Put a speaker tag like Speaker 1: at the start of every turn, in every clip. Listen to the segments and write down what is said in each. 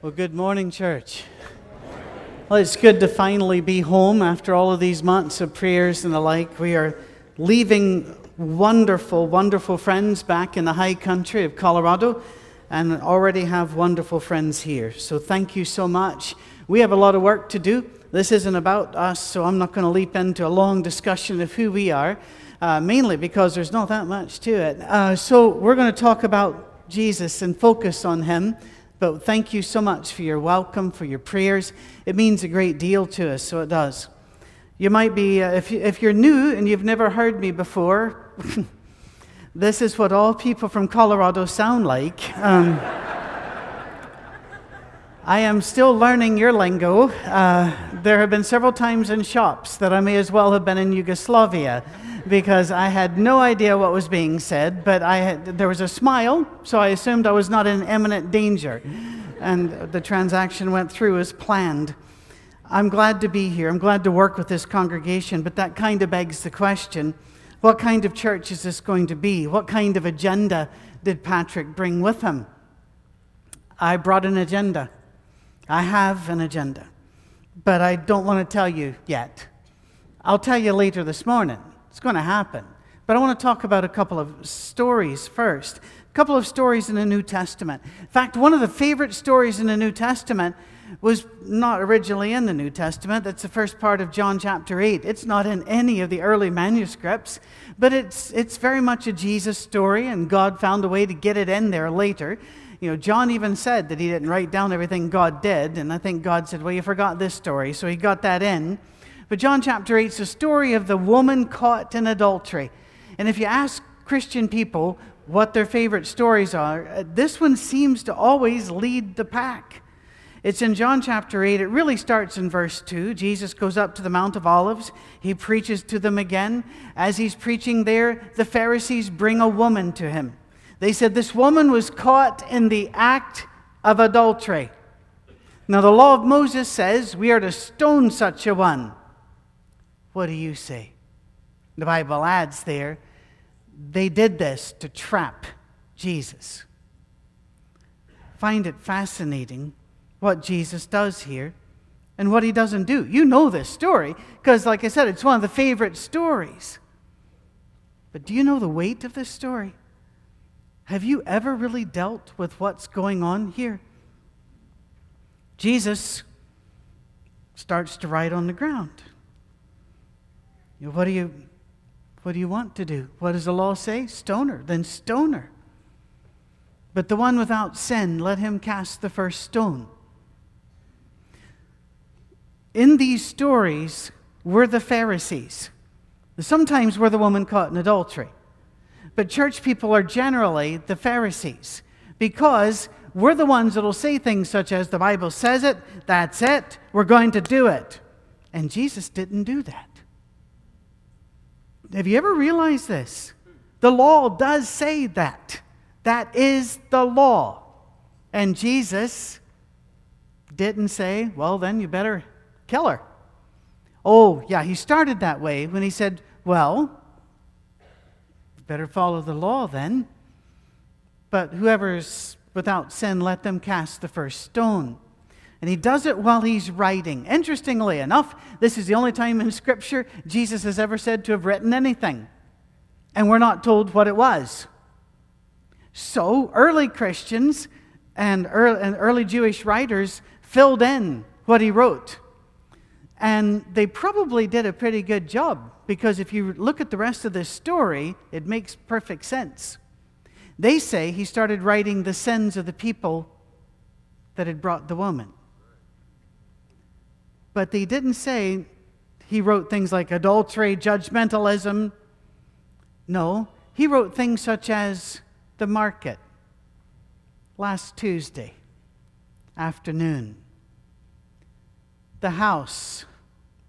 Speaker 1: Well, good morning, church. Well, it's good to finally be home after all of these months of prayers and the like. We are leaving wonderful, wonderful friends back in the high country of Colorado and already have wonderful friends here. So thank you so much. We have a lot of work to do. This isn't about us, so I'm not going to leap into a long discussion of who we are, uh, mainly because there's not that much to it. Uh, so we're going to talk about Jesus and focus on him. But thank you so much for your welcome, for your prayers. It means a great deal to us, so it does. You might be, uh, if, you, if you're new and you've never heard me before, this is what all people from Colorado sound like. Um, I am still learning your lingo. Uh, there have been several times in shops that I may as well have been in Yugoslavia because I had no idea what was being said, but I had, there was a smile, so I assumed I was not in imminent danger. And the transaction went through as planned. I'm glad to be here. I'm glad to work with this congregation, but that kind of begs the question what kind of church is this going to be? What kind of agenda did Patrick bring with him? I brought an agenda. I have an agenda, but I don't want to tell you yet. I'll tell you later this morning. It's going to happen. But I want to talk about a couple of stories first. A couple of stories in the New Testament. In fact, one of the favorite stories in the New Testament was not originally in the New Testament. That's the first part of John chapter 8. It's not in any of the early manuscripts, but it's, it's very much a Jesus story, and God found a way to get it in there later. You know, John even said that he didn't write down everything God did, and I think God said, Well, you forgot this story, so he got that in. But John chapter 8 is the story of the woman caught in adultery. And if you ask Christian people what their favorite stories are, uh, this one seems to always lead the pack. It's in John chapter 8. It really starts in verse 2. Jesus goes up to the Mount of Olives. He preaches to them again. As he's preaching there, the Pharisees bring a woman to him. They said, This woman was caught in the act of adultery. Now, the law of Moses says we are to stone such a one. What do you say? The Bible adds there, they did this to trap Jesus. Find it fascinating what Jesus does here and what he doesn't do. You know this story because, like I said, it's one of the favorite stories. But do you know the weight of this story? Have you ever really dealt with what's going on here? Jesus starts to write on the ground. You know, what do you what do you want to do? What does the law say? Stoner, then stoner. But the one without sin, let him cast the first stone. In these stories were the Pharisees. Sometimes we're the woman caught in adultery. But church people are generally the Pharisees because we're the ones that'll say things such as the Bible says it, that's it, we're going to do it. And Jesus didn't do that. Have you ever realized this? The law does say that. That is the law. And Jesus didn't say, well, then you better kill her. Oh, yeah, he started that way when he said, well, better follow the law then. But whoever's without sin, let them cast the first stone. And he does it while he's writing. Interestingly enough, this is the only time in Scripture Jesus has ever said to have written anything. And we're not told what it was. So, early Christians and early Jewish writers filled in what he wrote. And they probably did a pretty good job because if you look at the rest of this story, it makes perfect sense. They say he started writing the sins of the people that had brought the woman. But they didn't say he wrote things like adultery, judgmentalism. No, he wrote things such as the market last Tuesday afternoon, the house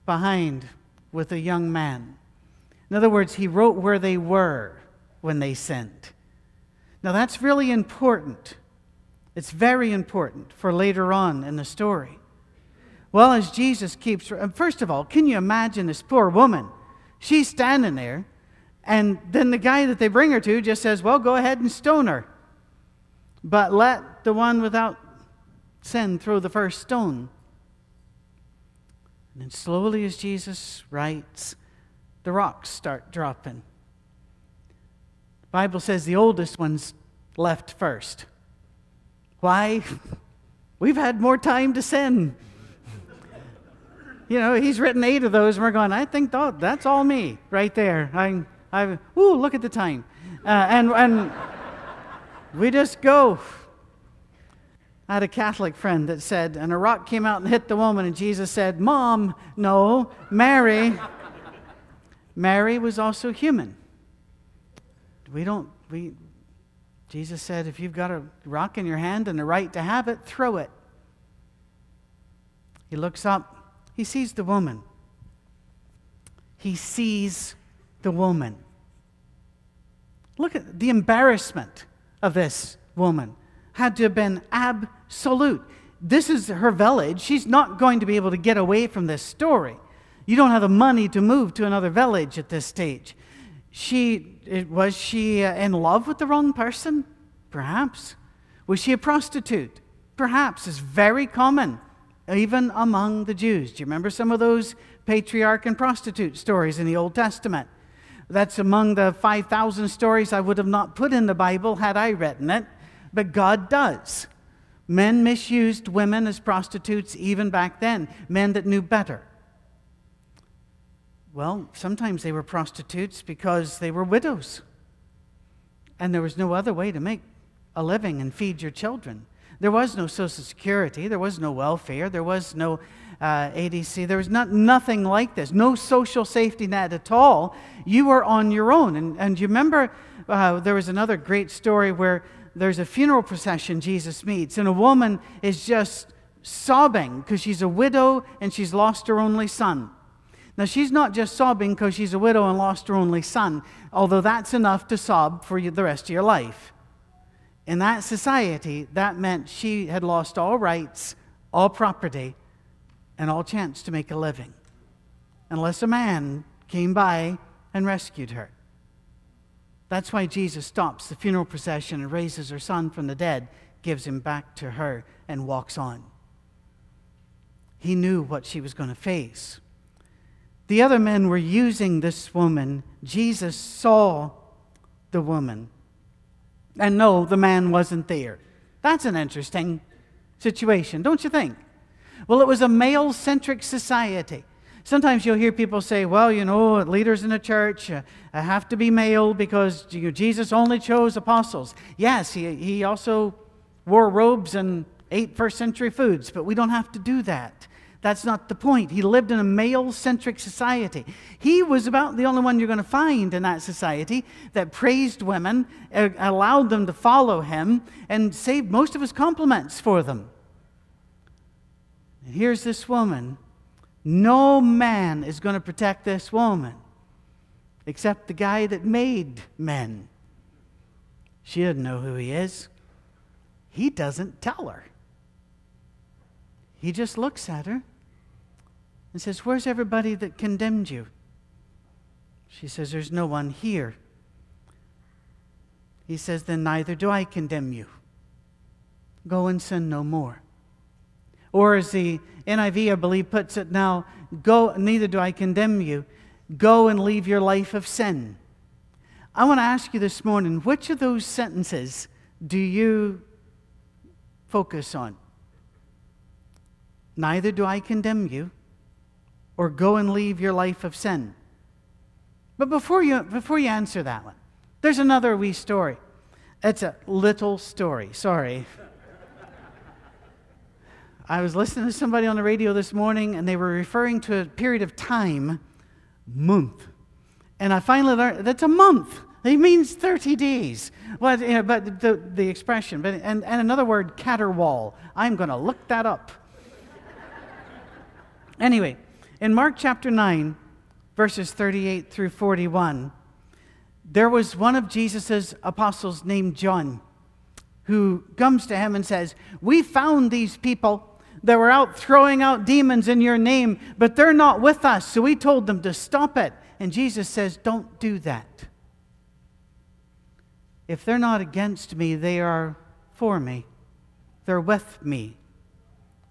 Speaker 1: behind with a young man. In other words, he wrote where they were when they sinned. Now, that's really important. It's very important for later on in the story. Well, as Jesus keeps, first of all, can you imagine this poor woman? She's standing there, and then the guy that they bring her to just says, Well, go ahead and stone her. But let the one without sin, throw the first stone. And then slowly, as Jesus writes, the rocks start dropping. The Bible says the oldest ones left first. Why? We've had more time to sin. You know, he's written eight of those, and we're going, I think that's all me right there. I, I, ooh, look at the time. Uh, and, and we just go. I had a Catholic friend that said, and a rock came out and hit the woman, and Jesus said, Mom, no, Mary. Mary was also human. We don't, we, Jesus said, if you've got a rock in your hand and the right to have it, throw it. He looks up, he sees the woman. He sees the woman. Look at the embarrassment of this woman. Had to have been absolute. This is her village. She's not going to be able to get away from this story. You don't have the money to move to another village at this stage. She, was she uh, in love with the wrong person? Perhaps. Was she a prostitute? Perhaps. It's very common, even among the Jews. Do you remember some of those patriarch and prostitute stories in the Old Testament? That's among the 5,000 stories I would have not put in the Bible had I written it, but God does. Men misused women as prostitutes even back then, men that knew better. Well, sometimes they were prostitutes because they were widows. And there was no other way to make a living and feed your children. There was no Social Security, there was no welfare, there was no uh, ADC, there was not, nothing like this, no social safety net at all. You were on your own. And, and you remember uh, there was another great story where there's a funeral procession Jesus meets, and a woman is just sobbing because she's a widow and she's lost her only son. Now, she's not just sobbing because she's a widow and lost her only son, although that's enough to sob for the rest of your life. In that society, that meant she had lost all rights, all property, and all chance to make a living, unless a man came by and rescued her. That's why Jesus stops the funeral procession and raises her son from the dead, gives him back to her, and walks on. He knew what she was going to face. The other men were using this woman. Jesus saw the woman. And no, the man wasn't there. That's an interesting situation, don't you think? Well, it was a male centric society. Sometimes you'll hear people say, well, you know, leaders in the church uh, have to be male because you know, Jesus only chose apostles. Yes, he, he also wore robes and ate first century foods, but we don't have to do that. That's not the point. He lived in a male centric society. He was about the only one you're going to find in that society that praised women, uh, allowed them to follow him, and saved most of his compliments for them. And here's this woman. No man is going to protect this woman except the guy that made men. She doesn't know who he is. He doesn't tell her. He just looks at her and says, Where's everybody that condemned you? She says, There's no one here. He says, Then neither do I condemn you. Go and sin no more. Or as the NIV, I believe, puts it now, go, neither do I condemn you. Go and leave your life of sin. I want to ask you this morning, which of those sentences do you focus on? Neither do I condemn you, or go and leave your life of sin. But before you, before you answer that one, there's another wee story. It's a little story, sorry. I was listening to somebody on the radio this morning, and they were referring to a period of time, month. And I finally learned that's a month. It means 30 days. But, you know, but the, the expression, but, and, and another word, caterwaul. I'm going to look that up. Anyway, in Mark chapter 9, verses 38 through 41, there was one of Jesus' apostles named John who comes to him and says, We found these people that were out throwing out demons in your name, but they're not with us. So we told them to stop it. And Jesus says, Don't do that. If they're not against me, they are for me, they're with me.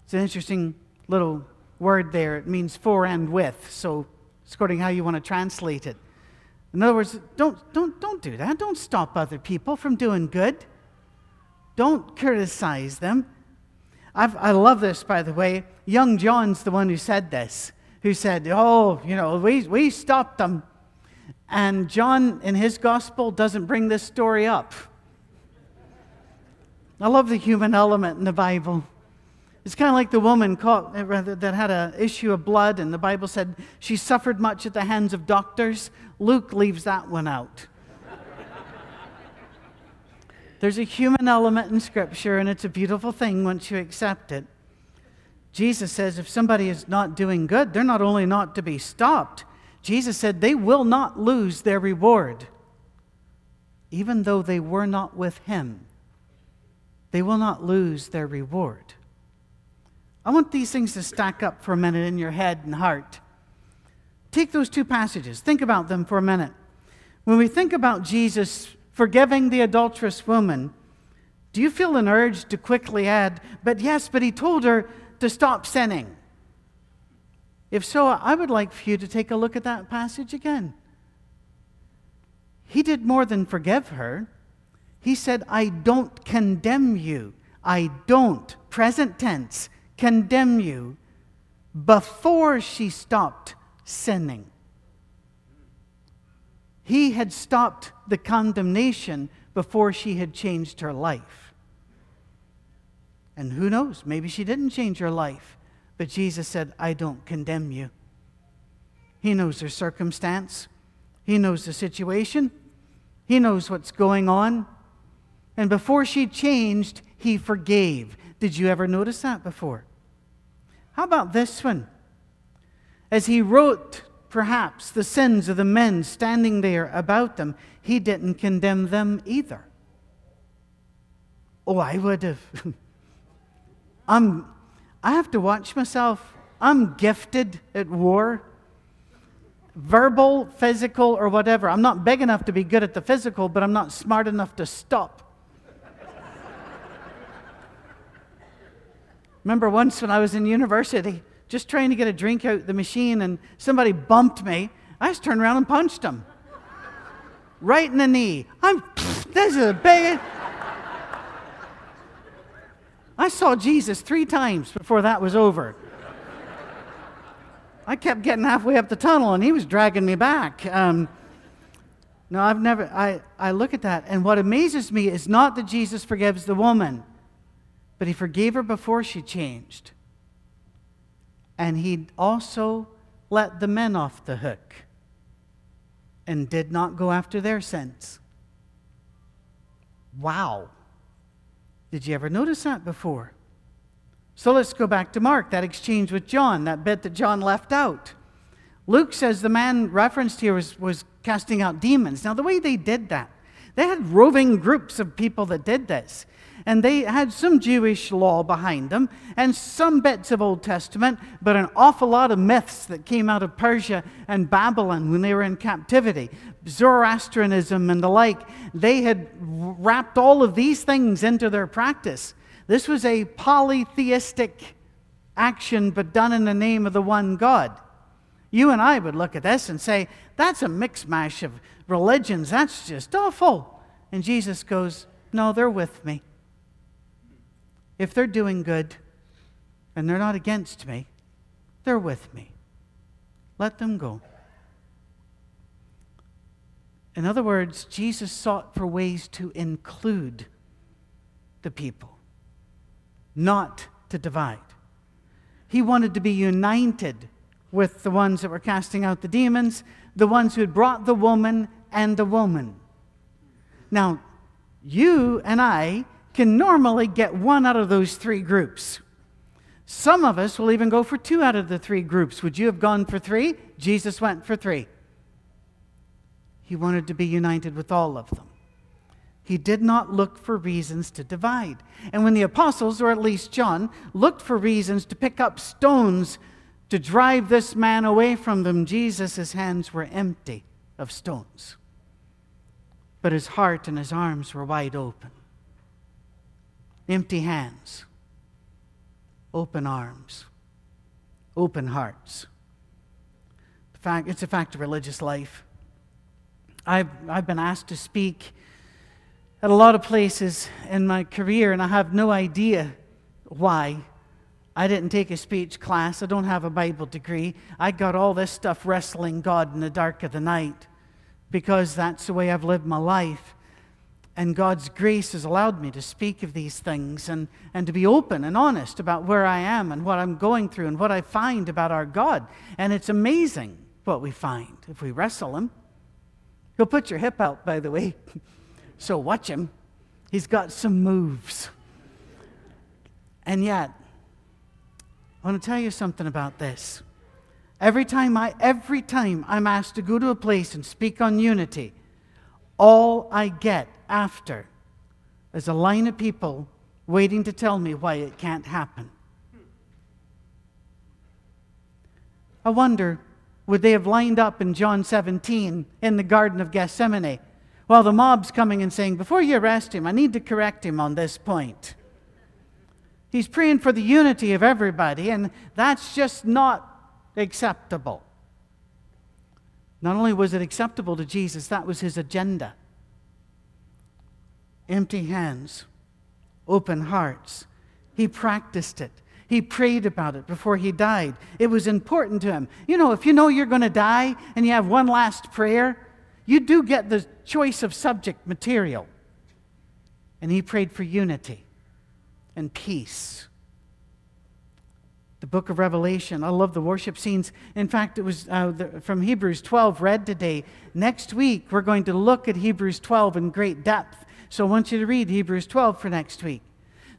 Speaker 1: It's an interesting little word there. It means for and with. So, according how you want to translate it. In other words, don't, don't, don't do that. Don't stop other people from doing good. Don't criticize them. I've, i love this, by the way. Young John's the one who said this, who said, Oh, you know, we, we stopped them. And John, in his gospel, doesn't bring this story up. I love the human element in the Bible. It's kind of like the woman caught, uh, rather, that had an issue of blood, and the Bible said she suffered much at the hands of doctors. Luke leaves that one out. There's a human element in Scripture, and it's a beautiful thing once you accept it. Jesus says if somebody is not doing good, they're not only not to be stopped, Jesus said they will not lose their reward, even though they were not with Him. They will not lose their reward. I want these things to stack up for a minute in your head and heart. Take those two passages, think about them for a minute. When we think about Jesus forgiving the adulterous woman, do you feel an urge to quickly add, but yes, but he told her to stop sinning? If so, I would like for you to take a look at that passage again. He did more than forgive her. He said, I don't condemn you. I don't, present tense, condemn you before she stopped sinning. He had stopped the condemnation before she had changed her life. And who knows, maybe she didn't change her life, but Jesus said, I don't condemn you. He knows her circumstance, He knows the situation, He knows what's going on. And before she changed, He forgave. Did you ever notice that before? How about this one? As he wrote, perhaps, the sins of the men standing there about them, he didn't condemn them either. Oh, I would have. I'm, I have to watch myself. I'm gifted at war. Verbal, physical, or whatever. I'm not big enough to be good at the physical, but I'm not smart enough to stop. Remember once when I was in university, just trying to get a drink out the machine, and somebody bumped me. I just turned around and punched him. Right in the knee. I'm, this is a big. I saw Jesus three times before that was over. I kept getting halfway up the tunnel and he was dragging me back. Um, no, I've never, I, I look at that, and what amazes me is not that Jesus forgives the woman but he forgave her before she changed. And he also let the men off the hook and did not go after their sins. Wow. Did you ever notice that before? So let's go back to Mark, that exchange with John, that bit that John left out. Luke says the man referenced here was, was casting out demons. Now, the way they did that, they had roving groups of people that did this and they had some Jewish law behind them and some bits of Old Testament, but an awful lot of myths that came out of Persia and Babylon when they were in captivity. Zoroastrianism and the like, they had wrapped all of these things into their practice. This was a polytheistic action, but done in the name of the one God. You and I would look at this and say, that's a mix mash of religions. That's just awful. And Jesus goes, No, they're with me if they're doing good and they're not against me, they're with me. Let them go. In other words, Jesus sought for ways to include the people, not to divide. He wanted to be united with the ones that were casting out the demons, the ones who had brought the woman and the woman. Now, you and I can normally get one out of those three groups. Some of us will even go for two out of the three groups. Would you have gone for three? Jesus went for three. He wanted to be united with all of them. He did not look for reasons to divide. And when the apostles, or at least John, looked for reasons to pick up stones to drive this man away from them, Jesus' hands were empty of stones. But his heart and his arms were wide open empty hands. open arms, open hearts. fact, it's a fact of religious life. I've, I've been asked to speak at a lot of places in my career, and I have no idea why. I didn't take a speech class. I don't have a Bible degree. I got all this stuff wrestling God in the dark of the night because that's the way I've lived my life. And God's grace has allowed me to speak of these things and, and to be open and honest about where I am and what I'm going through and what I find about our God. And it's amazing what we find if we wrestle Him. He'll put your hip out, by the way. so watch Him. He's got some moves. And yet, I want to tell you something about this. Every time, I, every time I'm asked to go to a place and speak on unity, all I get after is a line of people waiting to tell me why it can't happen. I wonder, would they have lined up in John 17 in the Garden of Gethsemane while the mob's coming and saying, Before you arrest him, I need to correct him on this point? He's praying for the unity of everybody, and that's just not acceptable. Not only was it acceptable to Jesus, that was his agenda. Empty hands, open hearts. He practiced it. He prayed about it before he died. It was important to him. You know, if you know you're going to die and you have one last prayer, you do get the choice of subject material. And he prayed for unity and peace. The book of Revelation. I love the worship scenes. In fact, it was uh, the, from Hebrews 12 read today. Next week, we're going to look at Hebrews 12 in great depth. So I want you to read Hebrews 12 for next week.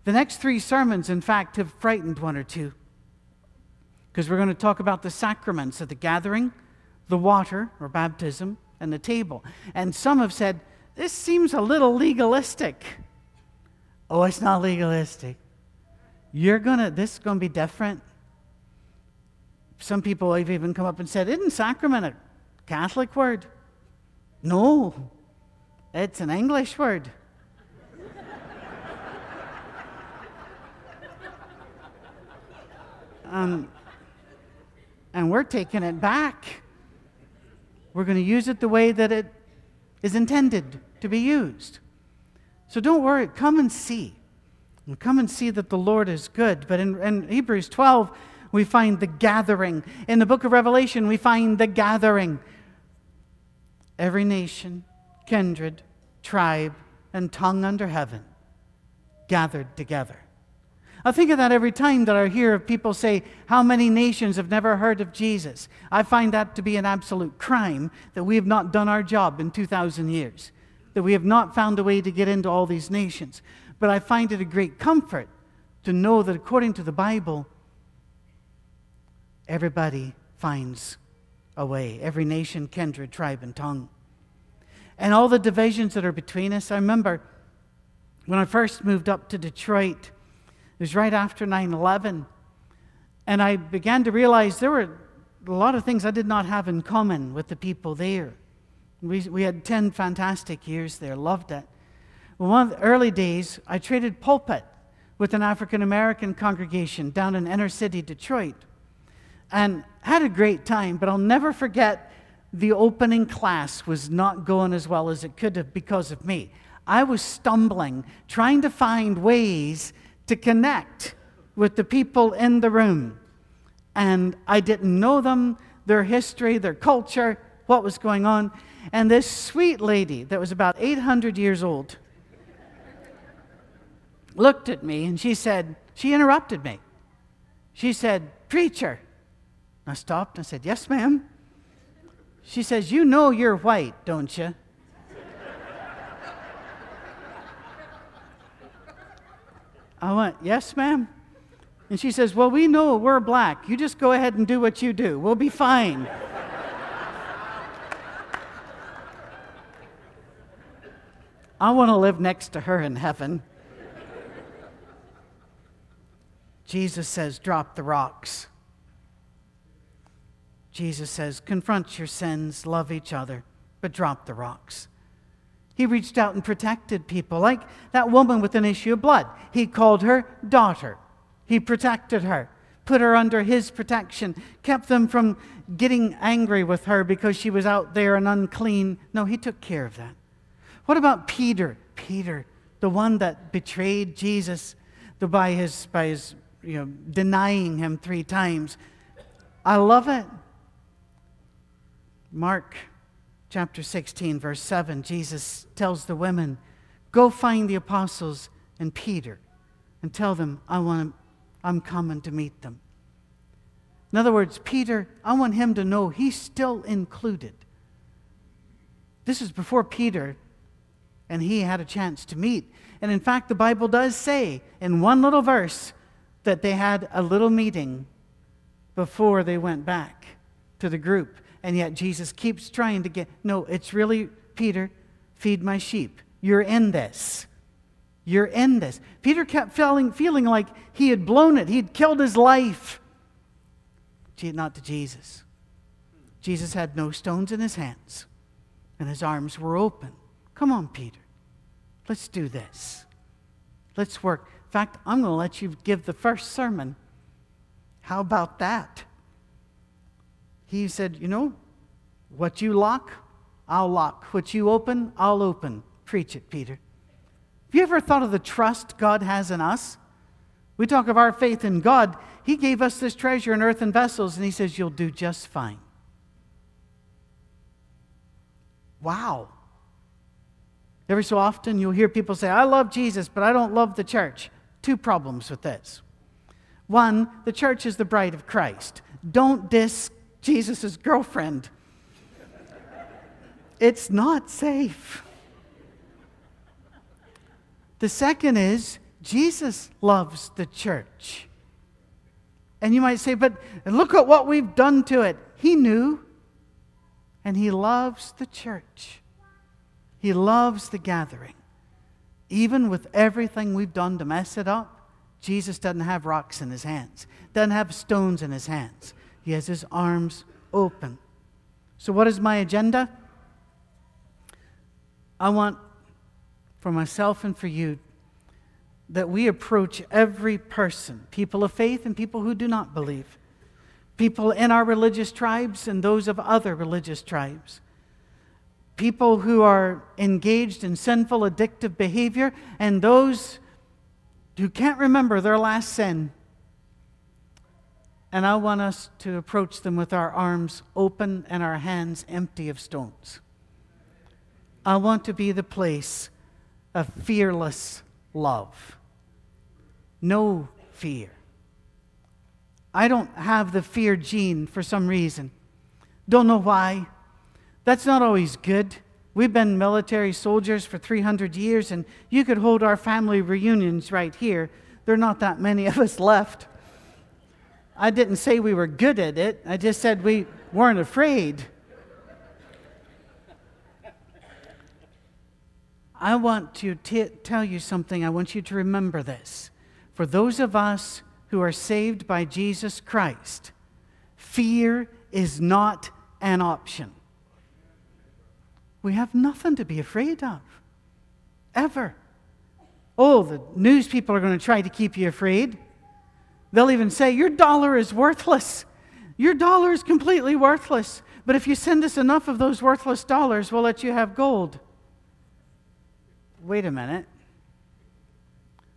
Speaker 1: The next three sermons, in fact, have frightened one or two. Because we're going to talk about the sacraments of the gathering, the water, or baptism, and the table. And some have said, this seems a little legalistic. Oh, it's not legalistic. You're gonna, this is gonna be different. Some people have even come up and said, Isn't sacrament a Catholic word? No, it's an English word. um, and we're taking it back. We're going to use it the way that it is intended to be used. So don't worry, come and see. And come and see that the Lord is good. But in, in Hebrews 12, we find the gathering. In the book of Revelation, we find the gathering. Every nation, kindred, tribe, and tongue under heaven gathered together. I think of that every time that I hear of people say, How many nations have never heard of Jesus? I find that to be an absolute crime that we have not done our job in 2,000 years that we have not found a way to get into all these nations. But I find it a great comfort to know that according to the Bible, everybody finds a way every nation, kindred, tribe, and tongue. And all the divisions that are between us. I remember when I first moved up to Detroit, it was right after 9 11. And I began to realize there were a lot of things I did not have in common with the people there. We, we had 10 fantastic years there, loved it. one of the early days, I traded pulpit with an African American congregation down in inner city Detroit and had a great time, but I'll never forget the opening class was not going as well as it could have because of me. I was stumbling, trying to find ways to connect with the people in the room. And I didn't know them, their history, their culture, what was going on. And this sweet lady that was about 800 years old looked at me and she said, she interrupted me. She said, Preacher. I stopped and said, Yes, ma'am. She says, You know you're white, don't you? I went, Yes, ma'am. And she says, Well, we know we're black. You just go ahead and do what you do. We'll be fine. I want to live next to her in heaven. Jesus says, drop the rocks. Jesus says, confront your sins, love each other, but drop the rocks. He reached out and protected people, like that woman with an issue of blood. He called her daughter. He protected her, put her under His protection, kept them from getting angry with her because she was out there and unclean. No, He took care of that. What about Peter? Peter, the one that betrayed Jesus by his, by his you know, denying him three times. I love it. Mark chapter 16, verse 7, Jesus tells the women, Go find the apostles and Peter and tell them, I want I'm coming to meet them. In other words, Peter, I want him to know he's still included. This is before Peter and he had a chance to meet. And in fact, the Bible does say in one little verse that they had a little meeting before they went back to the group. And yet Jesus keeps trying to get, no, it's really, Peter, feed my sheep. You're in this. You're in this. Peter kept feeling, feeling like he had blown it, he'd killed his life. Not to Jesus. Jesus had no stones in his hands, and his arms were open. Come on, Peter. Let's do this. Let's work. In fact, I'm going to let you give the first sermon. How about that? He said, You know, what you lock, I'll lock. What you open, I'll open. Preach it, Peter. Have you ever thought of the trust God has in us? We talk of our faith in God. He gave us this treasure in earthen vessels, and He says, You'll do just fine. Wow. Every so often, you'll hear people say, I love Jesus, but I don't love the church. Two problems with this. One, the church is the bride of Christ. Don't diss Jesus' girlfriend. It's not safe. The second is, Jesus loves the church. And you might say, but look at what we've done to it. He knew, and He loves the church. He loves the gathering. Even with everything we've done to mess it up, Jesus doesn't have rocks in his hands, doesn't have stones in his hands. He has his arms open. So, what is my agenda? I want for myself and for you that we approach every person, people of faith and people who do not believe, people in our religious tribes and those of other religious tribes people who are engaged in sinful, addictive behavior, and those who can't remember their last sin. And I want us to approach them with our arms open and our hands empty of stones. I want to be the place of fearless love. No fear. I don't have the fear gene for some reason. Don't know why. That's not always good. We've been military soldiers for 300 years, and you could hold our family reunions right here. There are not that many of us left. I didn't say we were good at it, I just said we weren't afraid. I want to t- tell you something. I want you to remember this. For those of us who are saved by Jesus Christ, fear is not an option. We have nothing to be afraid of. Ever. Oh, the news people are going to try to keep you afraid. They'll even say, Your dollar is worthless. Your dollar is completely worthless. But if you send us enough of those worthless dollars, we'll let you have gold. Wait a minute.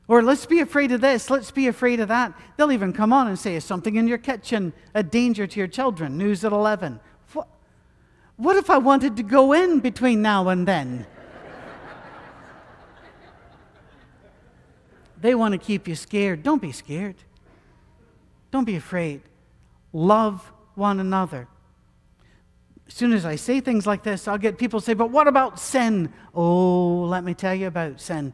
Speaker 1: Or let's be afraid of this, let's be afraid of that. They'll even come on and say, Is something in your kitchen a danger to your children? News at 11. What if I wanted to go in between now and then? they want to keep you scared. Don't be scared. Don't be afraid. Love one another. As soon as I say things like this, I'll get people say, But what about sin? Oh, let me tell you about sin.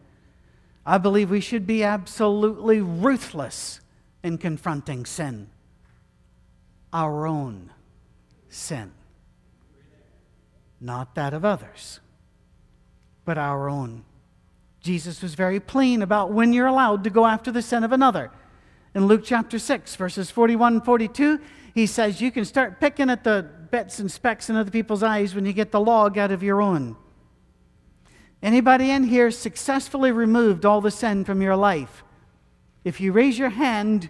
Speaker 1: I believe we should be absolutely ruthless in confronting sin, our own sin not that of others, but our own. Jesus was very plain about when you're allowed to go after the sin of another. In Luke chapter 6, verses 41 and 42, he says you can start picking at the bits and specks in other people's eyes when you get the log out of your own. Anybody in here successfully removed all the sin from your life? If you raise your hand,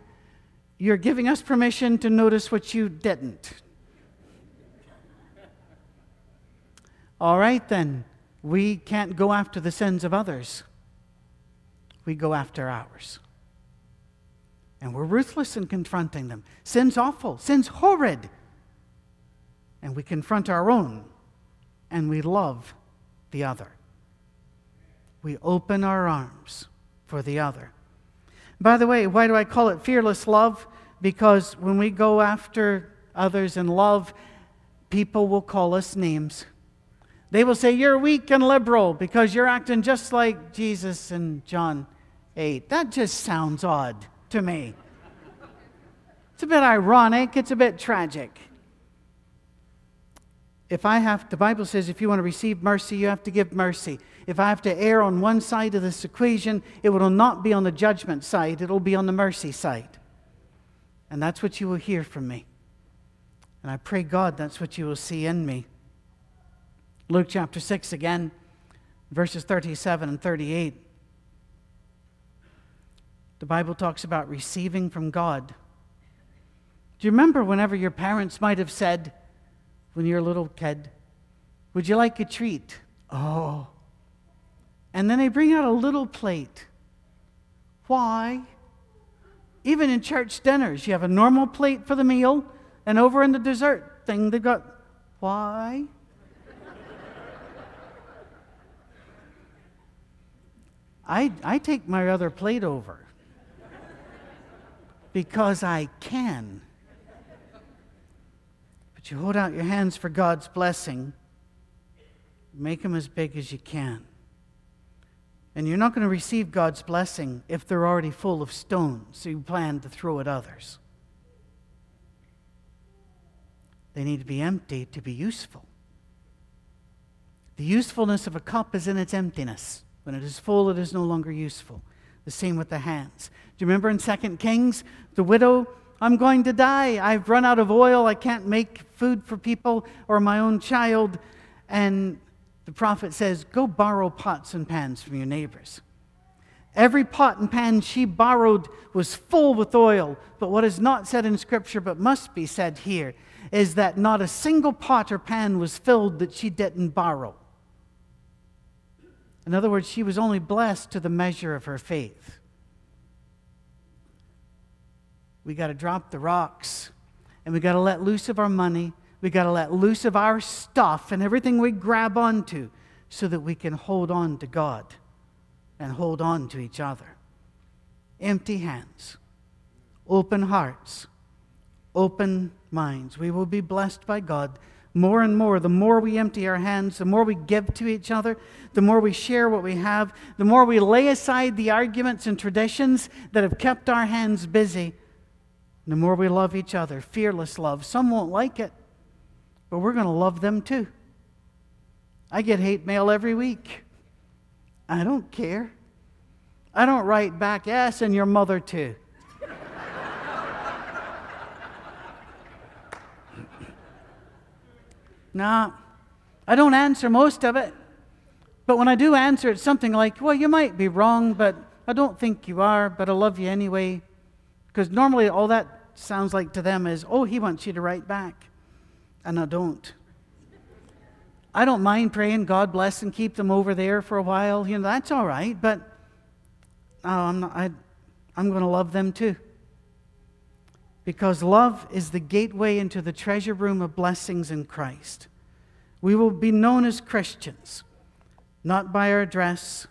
Speaker 1: you're giving us permission to notice what you didn't. All right, then. We can't go after the sins of others, we go after ours. And we're ruthless in confronting them. Sin's awful, sin's horrid. And we confront our own, and we love the other. We open our arms for the other. By the way, why do I call it fearless love? Because when we go after others in love, people will call us names. They will say, You're weak and liberal because you're acting just like Jesus in John 8. That just sounds odd to me. It's a bit ironic, it's a bit tragic. If I have, the Bible says if you want to receive mercy, you have to give mercy. If I have to err on one side of this equation, it will not be on the judgment side, it'll be on the mercy side. And that's what you will hear from me. And I pray, God, that's what you will see in me. Luke chapter 6 again, verses 37 and 38. The Bible talks about receiving from God. Do you remember whenever your parents might have said, when you're a little kid, Would you like a treat? Oh. And then they bring out a little plate. Why? Even in church dinners, you have a normal plate for the meal, and over in the dessert thing, they've got, why? I, I take my other plate over because I can. But you hold out your hands for God's blessing, make them as big as you can. And you're not going to receive God's blessing if they're already full of stones, so you plan to throw at others. They need to be empty to be useful. The usefulness of a cup is in its emptiness. When it is full, it is no longer useful. The same with the hands. Do you remember in 2 Kings, the widow, I'm going to die. I've run out of oil. I can't make food for people or my own child. And the prophet says, Go borrow pots and pans from your neighbors. Every pot and pan she borrowed was full with oil. But what is not said in Scripture, but must be said here, is that not a single pot or pan was filled that she didn't borrow. In other words, she was only blessed to the measure of her faith. We got to drop the rocks and we got to let loose of our money. We got to let loose of our stuff and everything we grab onto so that we can hold on to God and hold on to each other. Empty hands, open hearts, open minds. We will be blessed by God more and more, the more we empty our hands, the more we give to each other, the more we share what we have, the more we lay aside the arguments and traditions that have kept our hands busy, the more we love each other. Fearless love. Some won't like it, but we're going to love them too. I get hate mail every week. I don't care. I don't write back, yes, and your mother too. Nah, I don't answer most of it. But when I do answer, it's something like, well, you might be wrong, but I don't think you are, but I love you anyway. Because normally all that sounds like to them is, oh, he wants you to write back. And I don't. I don't mind praying, God bless and keep them over there for a while. You know, that's all right, but no, I'm, not, I, I'm going to love them too. Because love is the gateway into the treasure room of blessings in Christ. We will be known as Christians, not by our dress,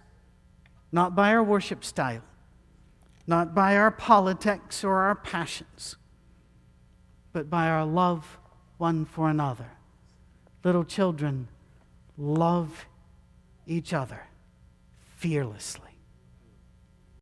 Speaker 1: not by our worship style, not by our politics or our passions, but by our love one for another. Little children, love each other fearlessly.